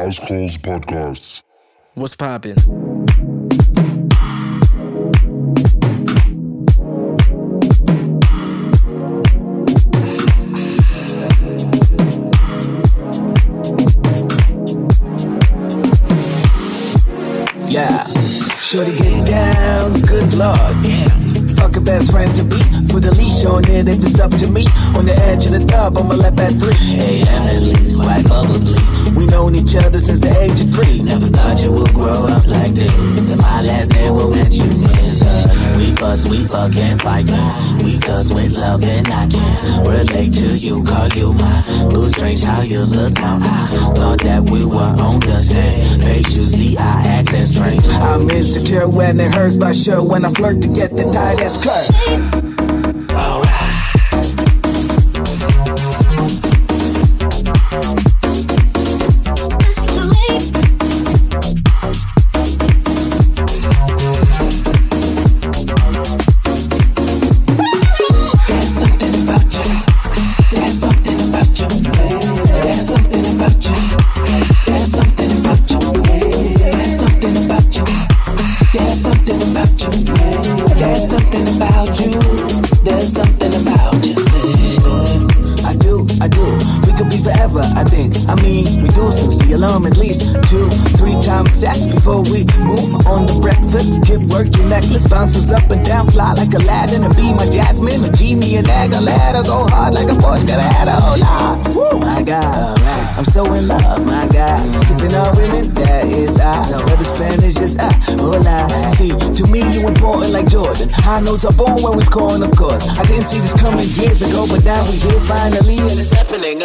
House Calls Podcasts. What's poppin'? Leash on it if it's up to me. On the edge of the tub, I'ma let that three. AM at least, quite bubbly. We known each other since the age of three. Never thought you would grow up like this. And my last name will you miss us. We fuss, we fuck and fight. We cuss with love and I can relate to you, call you mine. Blue strange how you look now. I thought that we were on the same page. Usually I acting strange. I'm insecure when it hurts, but sure when I flirt to get the tie that's clear. Notes are born when we scoring, of course. I didn't see this coming years ago, but now we here finally, and it's happening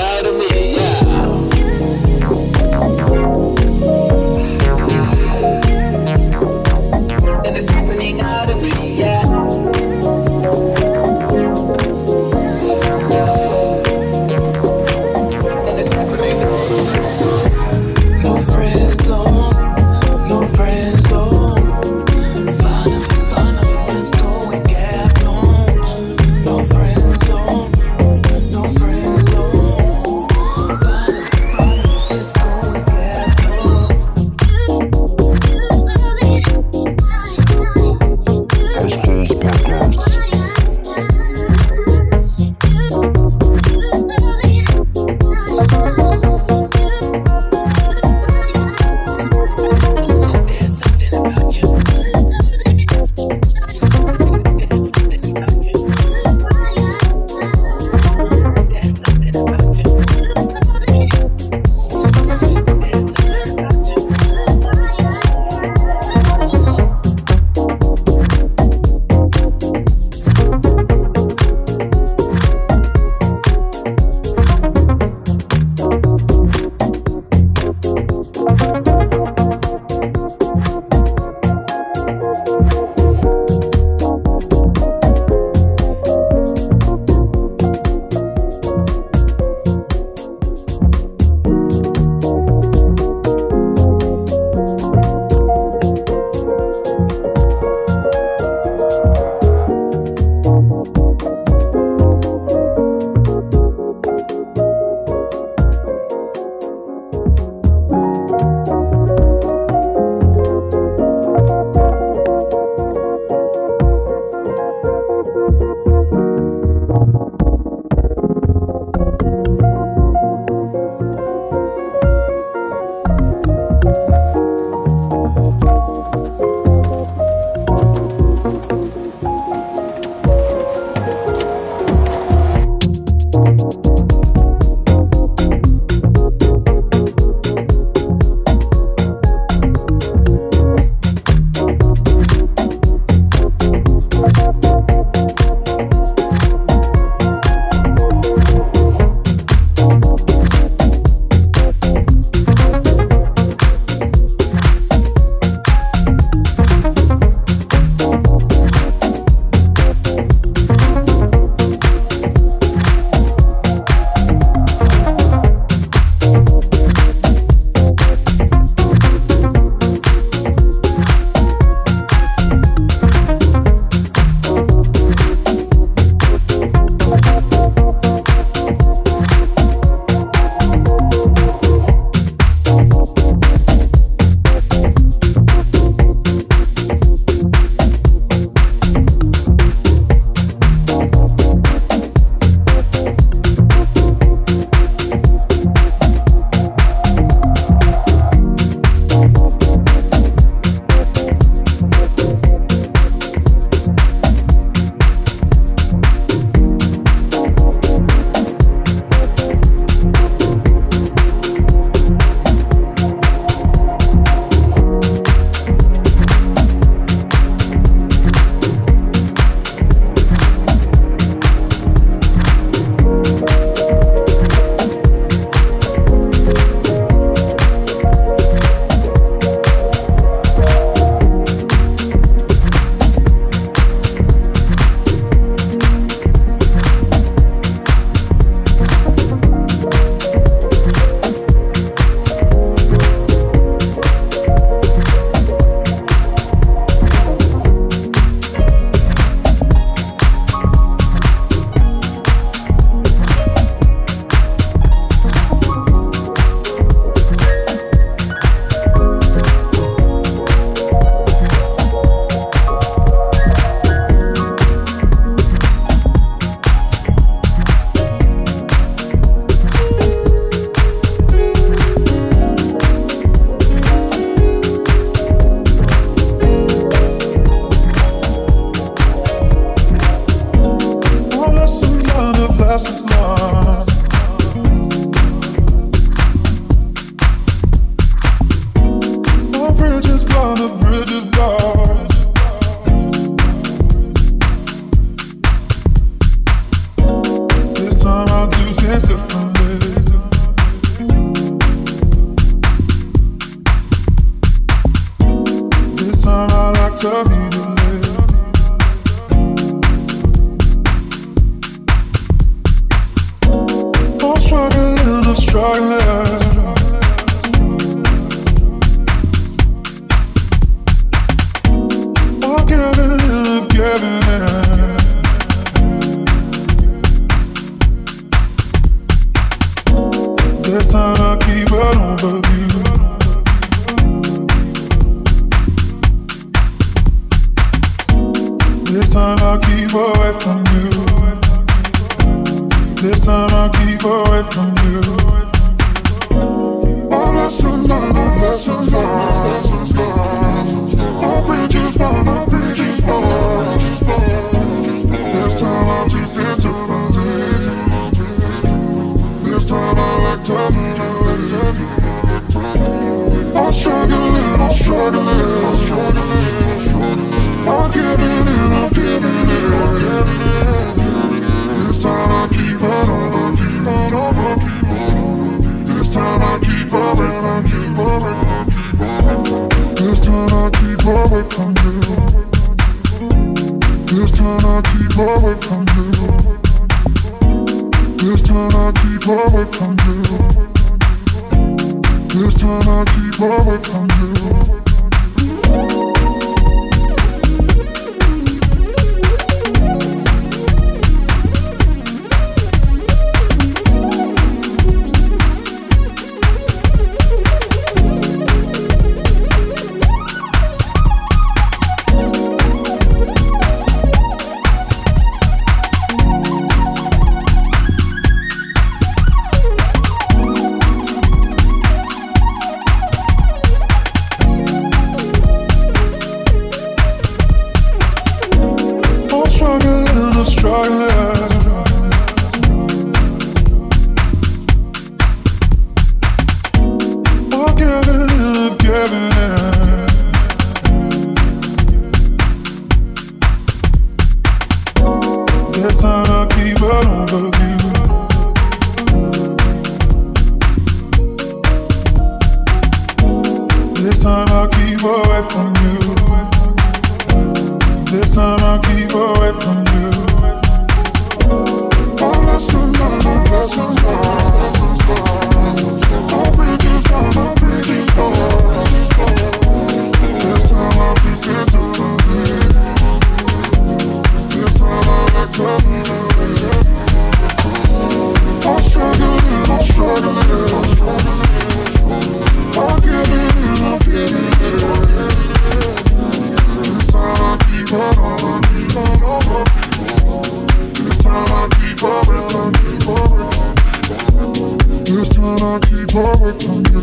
I keep away from you.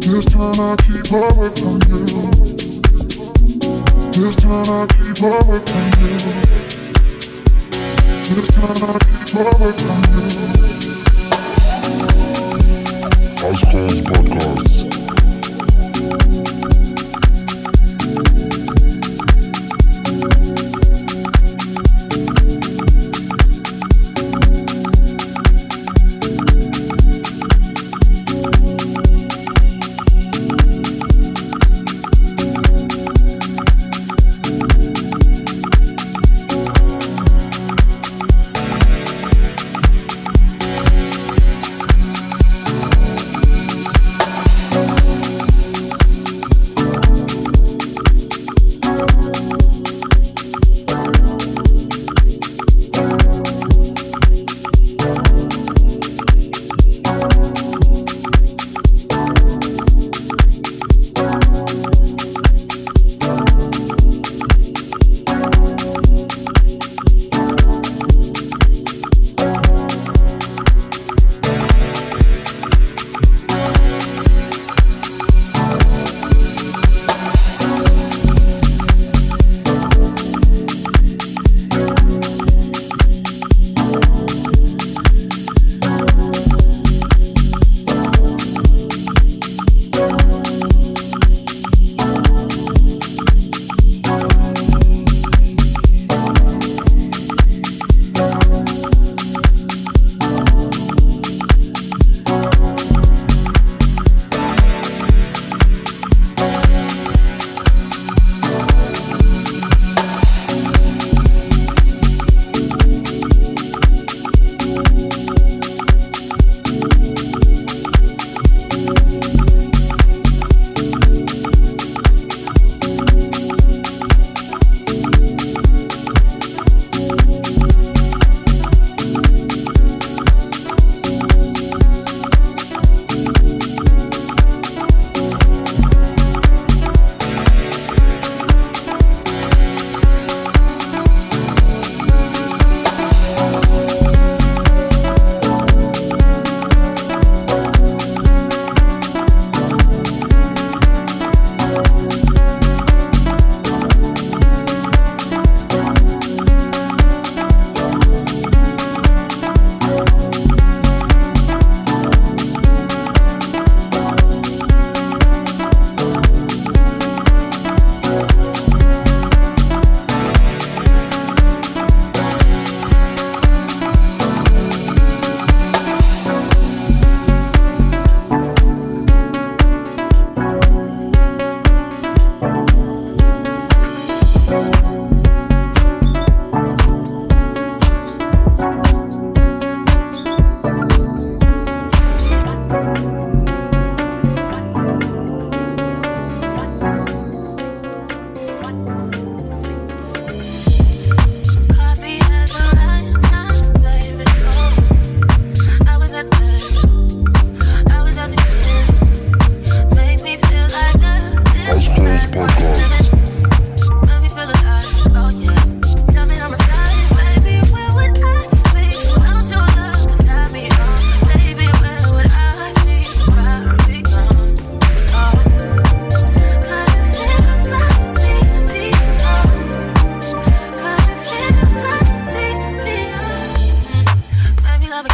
This time I keep away from you. This time I keep away from you. This time I keep away from you. Ice Cold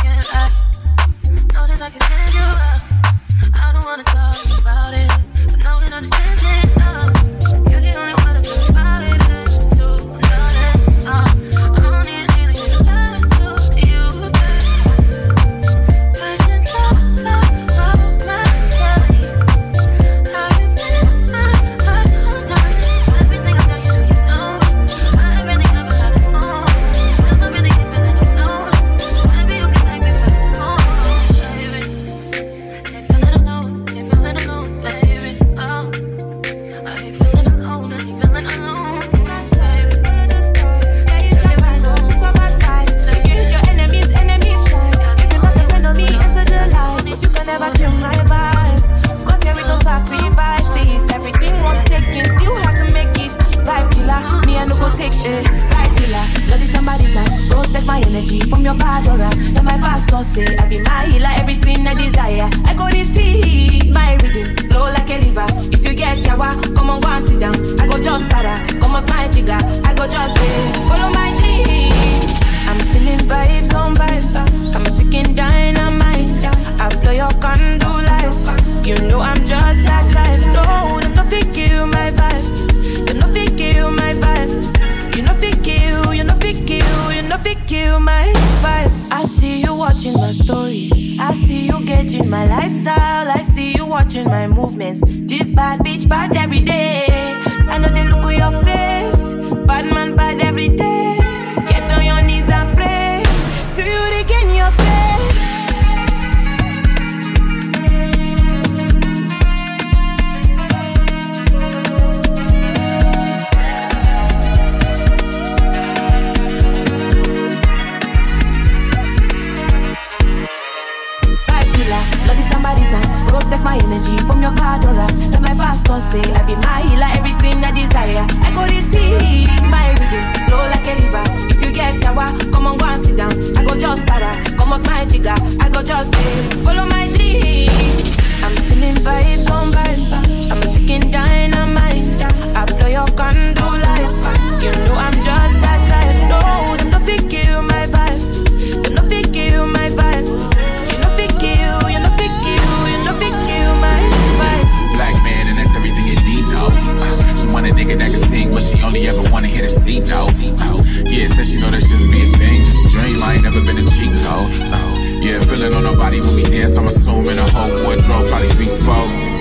Uh. I don't wanna talk about it, but no one understands me. No. I heal everything I desire. I couldn't see my rhythm, flow like a river. If you get yawa, come on, go and sit down. I go just para, come on, my jigger. I go just pay. Follow my my stories. I see you getting my lifestyle. I see you watching my movements. This bad bitch bad every day. I know they look at your face. Bad man bad every day. Bipolar, bloody time. Protect my energy from your cardora. Tell my pastor say I be my healer, everything I desire. I go receive my rhythm, flow like a river. If you get sour, come on go and sit down. I go just para, come off my jigger. I go just pay, follow my dream. I'm feeling vibes on vibes. I'm a ticking dynamite. I blow your candle lights. You know I'm just only ever wanna hear the C notes. Yeah, said she know that shouldn't be a thing, just a dream. I ain't never been a cheat code. Yeah, feeling on her body when we dance. I'm assuming a whole wardrobe probably bespoke.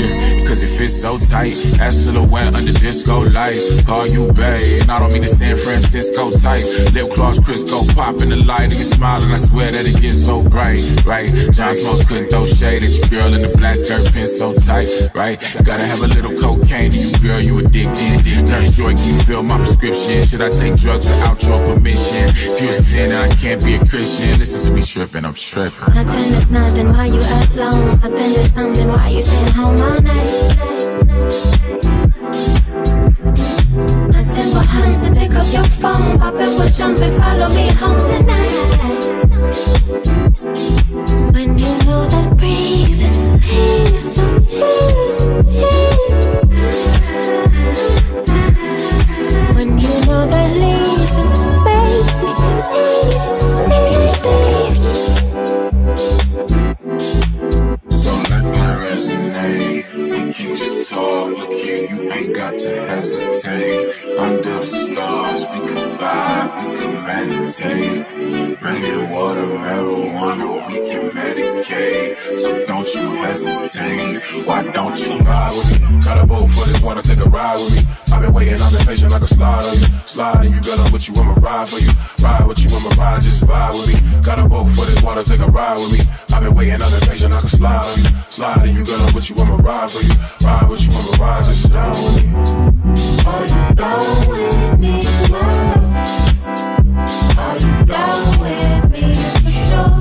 Yeah, cause it fits so tight. That silhouette under disco lights. Call you babe, and I don't mean the San Francisco type. Lip gloss, Crisco pop in the light, and you smiling. I swear that it gets so bright, right? John Smokes couldn't throw shade at your girl in the black skirt, pin so tight, right? Gotta have a little cocaine to you, girl, you addicted. Nurse Joy, can you fill my prescription? Should I take drugs without your permission? If you're a sinner, I can't be a Christian. Listen to me tripping, I'm tripping. Nothing is nothing, why you alone? Something is something, why you all night? Until hands to pick up your phone, pop it, we'll and follow me home tonight. When you know that breathing is When we can meditate. Bringing water, marijuana, we can medicate. So don't you hesitate. Why don't you ride with me? Got a boat for this water, take a ride with me. I've been waiting, I've been patient like a slide on you. Sliding you, girl, I'm with you, I'ma ride for you. Ride with you, I'ma ride, just vibe with me. Got a boat for this water, take a ride with me. I've been waiting, I've been patient like a slide on you. Sliding you, girl, I'm with you, I'ma ride for you. Ride with you, I'ma ride, just down with me. Are you down with me, love? Are you down with me for sure?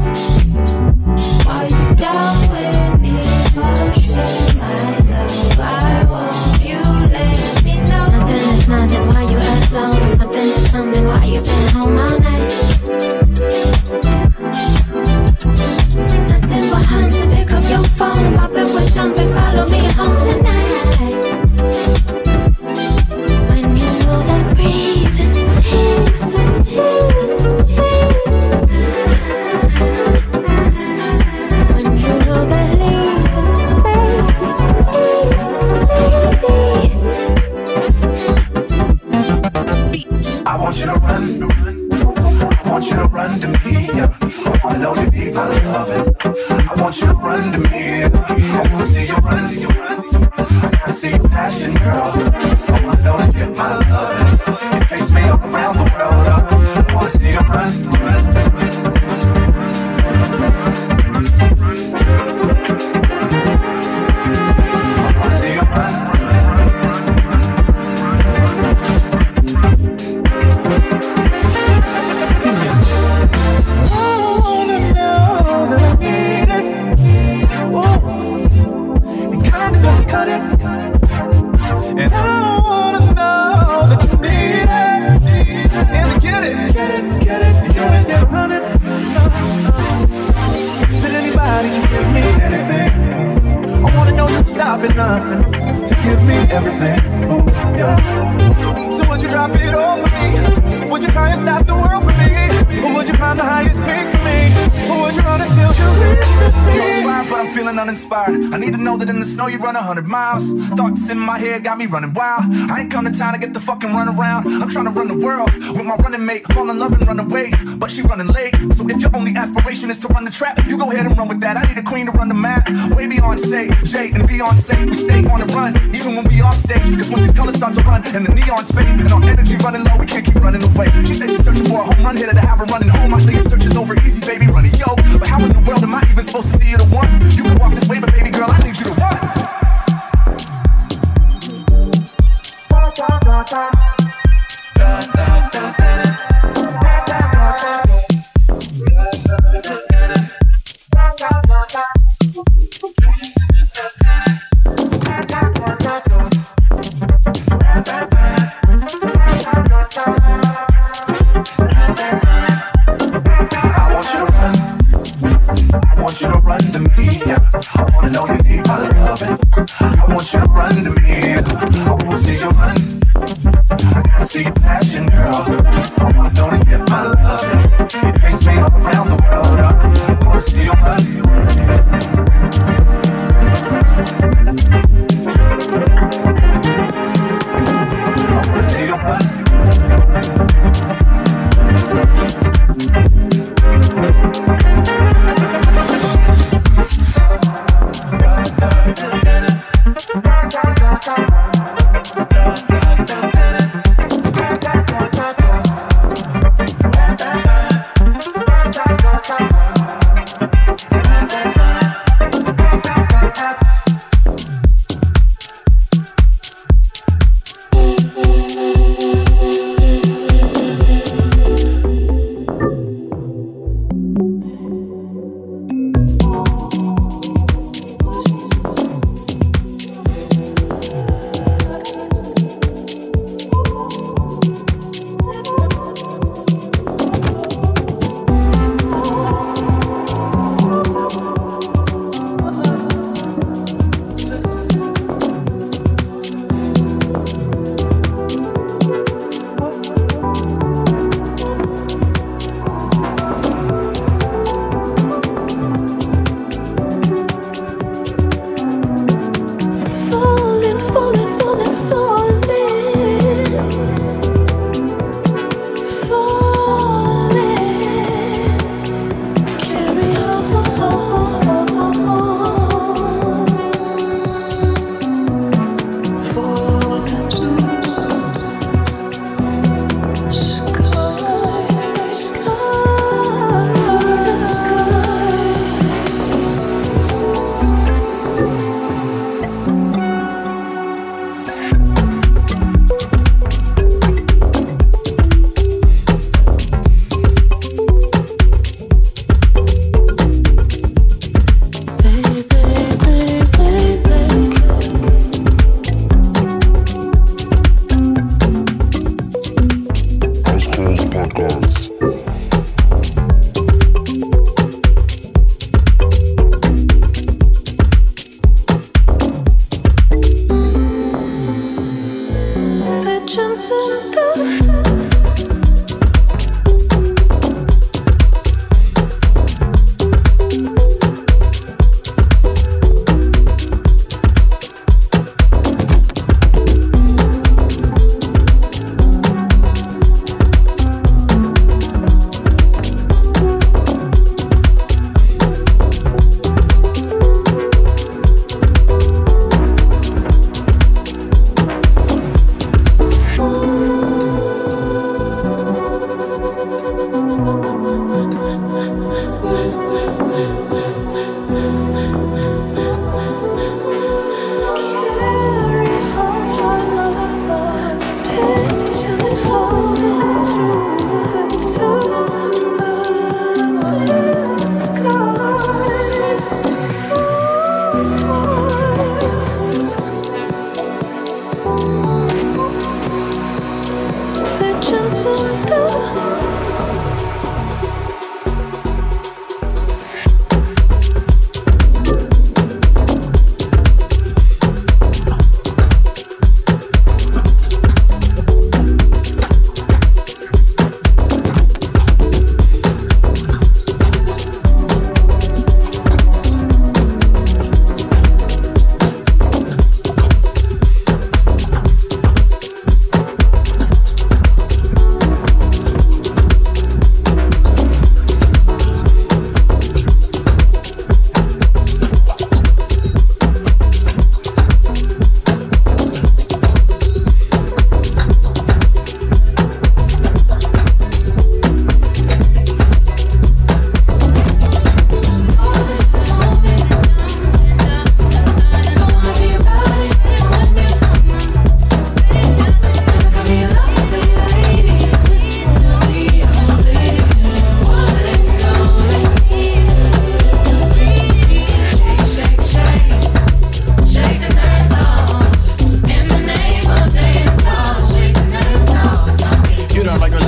Are you down with nothing to give me everything. Ooh, yeah. So would you drop it all for me? Would you try and stop the world for me? Or would you climb the highest peak for me? Or would you run until you reach the sea? but I'm feeling uninspired. I need to know that in the snow you run a hundred miles. Thoughts in my head got me running wild. I ain't come to town to get the fucking run around. I'm trying to run the world with my running mate. Fall in love and run away, but she running late. So if your only aspiration is to run the trap, you go ahead and run with that. I need a queen to run the map. Way beyond say, Jay and Beyonce. We stay on the run, even when we off stage. Cause once these colors start to run and the neon's fade, and our energy running low, we can't keep running away. She says she's searching for a home run hitter to have her running home. I say your search is over easy, baby, running yo. But how in the world am I even supposed to see you the one? You can walk this way, but baby girl, I need you to run. I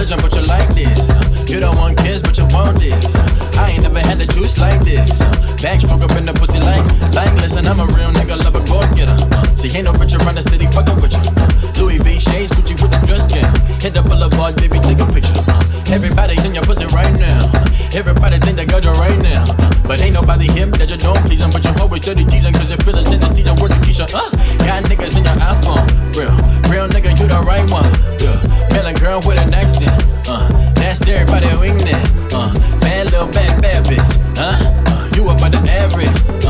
religion, but you like this. You don't want kids, but you want this. I ain't never had the juice like this. Backstroke up in the pussy like Langless, and I'm a real nigga, love a go getter. See, ain't no bitch around the city fucking with you. Louis V shades, Gucci with the dress skin. Hit the boulevard, baby, take a picture. Everybody in your pussy right now. Everybody think they got you right now. But ain't nobody him that you don't please him. But you always dirty teasing, cause your feelings in the teacher, word to Keisha. Uh, got niggas in your iPhone. Real, real nigga the right one. Yeah. Melon girl with an accent. Uh, that's everybody winging. Uh, bad little bad, bad bitch. Huh? Uh, you about the average.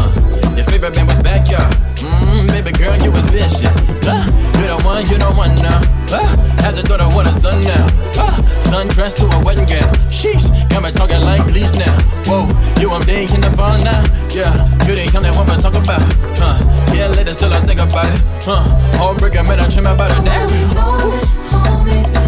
Your favorite band was Backyard. Mmm, baby girl, you was vicious. Uh, you the one, you the one now. Uh, had to throw the water sun now. Uh, sun dressed to a wedding gown. Sheesh, got me talking like bleach now. Whoa, you I'm big in the phone now. Yeah, you the only one to talk about. Huh, yeah, later still I think about it. Huh, heartbreaker, man, I dream about it now. Ooh.